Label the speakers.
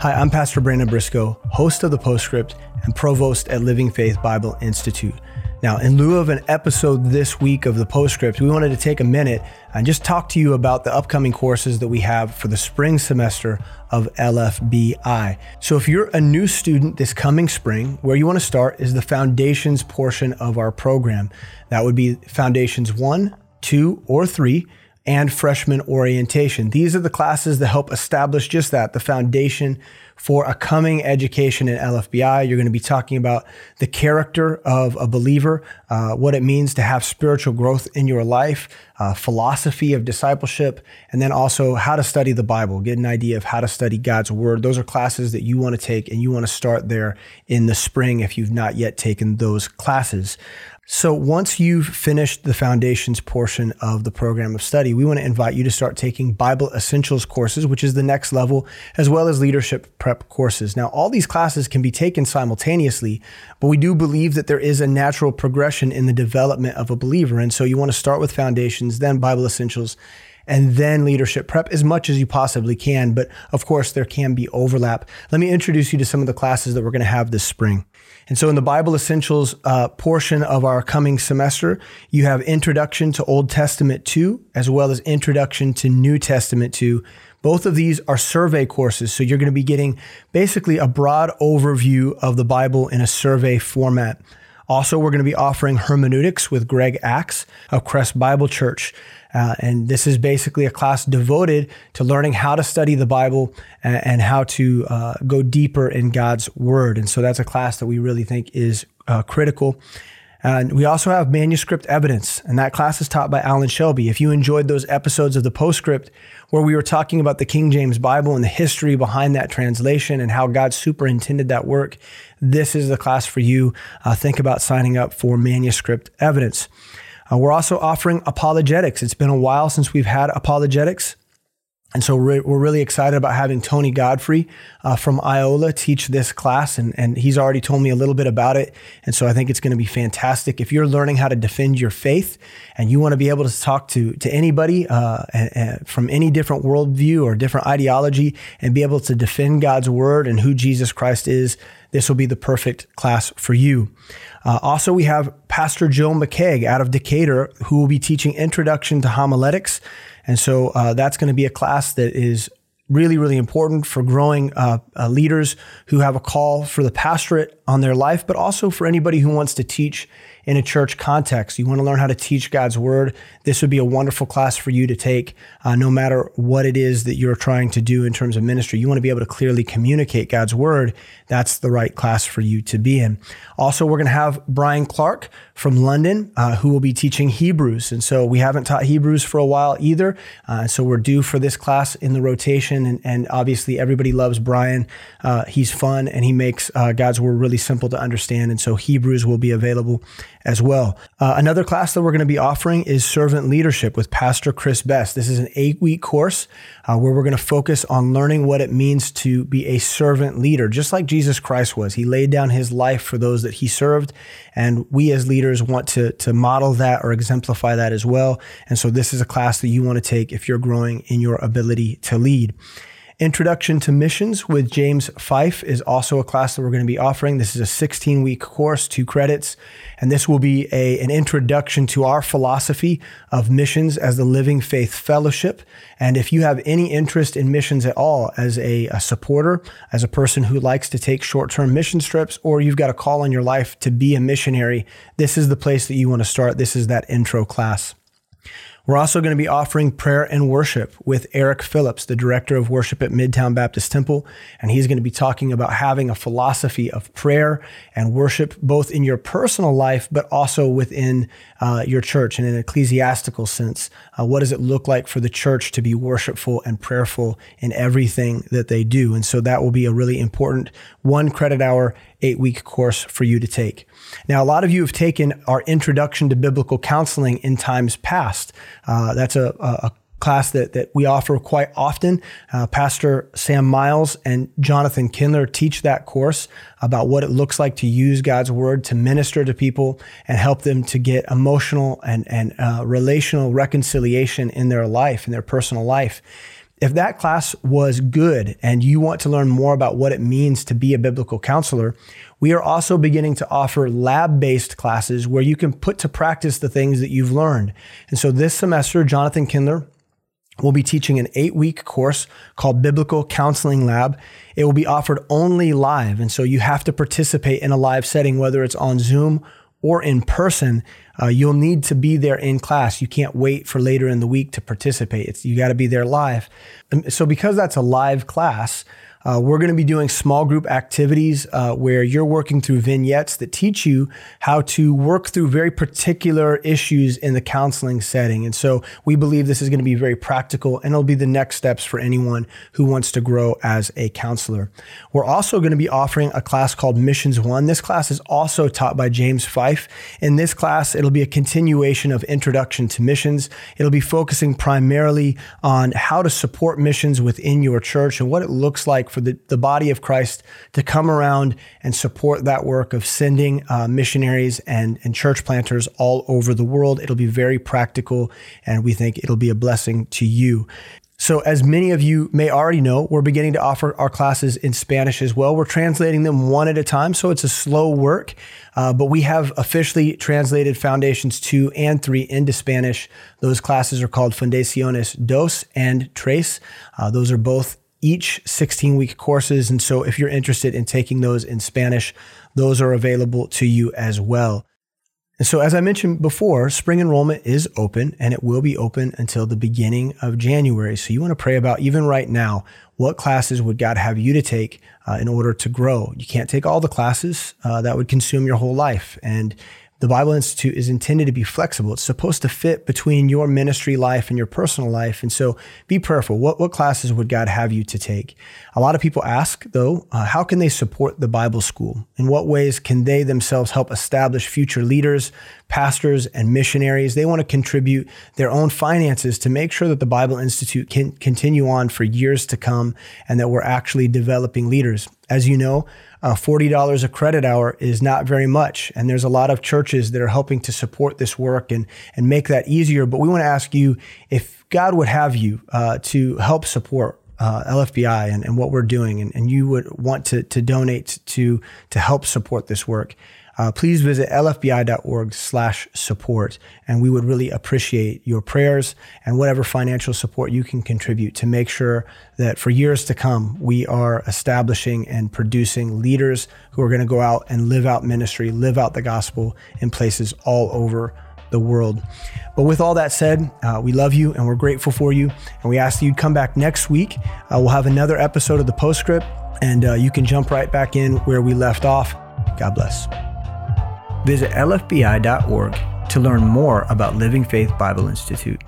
Speaker 1: Hi, I'm Pastor Brandon Briscoe, host of the Postscript and provost at Living Faith Bible Institute. Now, in lieu of an episode this week of the Postscript, we wanted to take a minute and just talk to you about the upcoming courses that we have for the spring semester of LFBI. So, if you're a new student this coming spring, where you want to start is the foundations portion of our program. That would be Foundations 1, 2, or 3 and freshman orientation. These are the classes that help establish just that the foundation for a coming education in LFBI. You're going to be talking about the character of a believer, uh, what it means to have spiritual growth in your life, uh, philosophy of discipleship, and then also how to study the Bible, get an idea of how to study God's Word. Those are classes that you want to take, and you want to start there in the spring if you've not yet taken those classes. So, once you've finished the foundations portion of the program of study, we want to invite you to start taking Bible Essentials courses, which is the next level, as well as leadership prep courses. Now, all these classes can be taken simultaneously, but we do believe that there is a natural progression in the development of a believer. And so, you want to start with foundations, then Bible Essentials, and then leadership prep as much as you possibly can. But of course, there can be overlap. Let me introduce you to some of the classes that we're going to have this spring. And so, in the Bible Essentials uh, portion of our coming semester, you have Introduction to Old Testament 2, as well as Introduction to New Testament 2. Both of these are survey courses. So, you're going to be getting basically a broad overview of the Bible in a survey format. Also, we're going to be offering hermeneutics with Greg Axe of Crest Bible Church. Uh, and this is basically a class devoted to learning how to study the Bible and, and how to uh, go deeper in God's Word. And so that's a class that we really think is uh, critical. And we also have manuscript evidence, and that class is taught by Alan Shelby. If you enjoyed those episodes of the postscript where we were talking about the King James Bible and the history behind that translation and how God superintended that work, this is the class for you. Uh, think about signing up for manuscript evidence. Uh, we're also offering apologetics. It's been a while since we've had apologetics. And so we're, we're really excited about having Tony Godfrey uh, from Iola teach this class. And, and he's already told me a little bit about it. And so I think it's going to be fantastic. If you're learning how to defend your faith and you want to be able to talk to, to anybody uh, and, and from any different worldview or different ideology and be able to defend God's word and who Jesus Christ is, this will be the perfect class for you. Uh, also, we have Pastor Jill McKeag out of Decatur, who will be teaching Introduction to Homiletics. And so uh, that's going to be a class that is really, really important for growing uh, uh, leaders who have a call for the pastorate on their life, but also for anybody who wants to teach in a church context. You want to learn how to teach God's word. This would be a wonderful class for you to take, uh, no matter what it is that you're trying to do in terms of ministry. You want to be able to clearly communicate God's word. That's the right class for you to be in. Also, we're going to have Brian Clark from London, uh, who will be teaching Hebrews. And so we haven't taught Hebrews for a while either. Uh, so we're due for this class in the rotation. And, and obviously, everybody loves Brian. Uh, he's fun and he makes uh, God's word really simple to understand. And so Hebrews will be available as well. Uh, another class that we're going to be offering is Servant Leadership with Pastor Chris Best. This is an eight week course uh, where we're going to focus on learning what it means to be a servant leader, just like Jesus Christ was. He laid down his life for those that he served, and we as leaders want to, to model that or exemplify that as well. And so this is a class that you want to take if you're growing in your ability to lead. Introduction to Missions with James Fife is also a class that we're going to be offering. This is a 16 week course, two credits, and this will be a, an introduction to our philosophy of missions as the Living Faith Fellowship. And if you have any interest in missions at all as a, a supporter, as a person who likes to take short term mission trips, or you've got a call in your life to be a missionary, this is the place that you want to start. This is that intro class. We're also going to be offering prayer and worship with Eric Phillips, the director of worship at Midtown Baptist Temple. And he's going to be talking about having a philosophy of prayer and worship, both in your personal life, but also within uh, your church in an ecclesiastical sense. Uh, what does it look like for the church to be worshipful and prayerful in everything that they do? And so that will be a really important one credit hour, eight week course for you to take. Now, a lot of you have taken our introduction to biblical counseling in times past. Uh, that's a, a, class that, that we offer quite often. Uh, Pastor Sam Miles and Jonathan Kindler teach that course about what it looks like to use God's word to minister to people and help them to get emotional and, and uh, relational reconciliation in their life, in their personal life. If that class was good and you want to learn more about what it means to be a biblical counselor, we are also beginning to offer lab based classes where you can put to practice the things that you've learned. And so this semester, Jonathan Kindler will be teaching an eight week course called Biblical Counseling Lab. It will be offered only live. And so you have to participate in a live setting, whether it's on Zoom or in person, uh, you'll need to be there in class. You can't wait for later in the week to participate. It's, you got to be there live. So, because that's a live class, uh, we're going to be doing small group activities uh, where you're working through vignettes that teach you how to work through very particular issues in the counseling setting. And so we believe this is going to be very practical and it'll be the next steps for anyone who wants to grow as a counselor. We're also going to be offering a class called Missions One. This class is also taught by James Fife. In this class, it'll be a continuation of Introduction to Missions. It'll be focusing primarily on how to support missions within your church and what it looks like for the, the body of Christ to come around and support that work of sending uh, missionaries and, and church planters all over the world. It'll be very practical, and we think it'll be a blessing to you. So, as many of you may already know, we're beginning to offer our classes in Spanish as well. We're translating them one at a time, so it's a slow work, uh, but we have officially translated Foundations 2 and 3 into Spanish. Those classes are called Fundaciones Dos and Tres. Uh, those are both each 16 week courses. And so if you're interested in taking those in Spanish, those are available to you as well. And so, as I mentioned before, spring enrollment is open and it will be open until the beginning of January. So, you want to pray about even right now what classes would God have you to take uh, in order to grow? You can't take all the classes, uh, that would consume your whole life. And the Bible Institute is intended to be flexible. It's supposed to fit between your ministry life and your personal life. And so be prayerful. What, what classes would God have you to take? A lot of people ask, though, uh, how can they support the Bible school? In what ways can they themselves help establish future leaders, pastors, and missionaries? They want to contribute their own finances to make sure that the Bible Institute can continue on for years to come and that we're actually developing leaders. As you know, uh, $40 a credit hour is not very much. And there's a lot of churches that are helping to support this work and, and make that easier. But we want to ask you if God would have you uh, to help support uh, LFBI and, and what we're doing, and, and you would want to, to donate to, to help support this work uh, please visit lfbi.org slash support. And we would really appreciate your prayers and whatever financial support you can contribute to make sure that for years to come, we are establishing and producing leaders who are going to go out and live out ministry, live out the gospel in places all over the world. But with all that said, uh, we love you and we're grateful for you. And we ask that you'd come back next week. Uh, we'll have another episode of the postscript, and uh, you can jump right back in where we left off. God bless. Visit lfbi.org to learn more about Living Faith Bible Institute.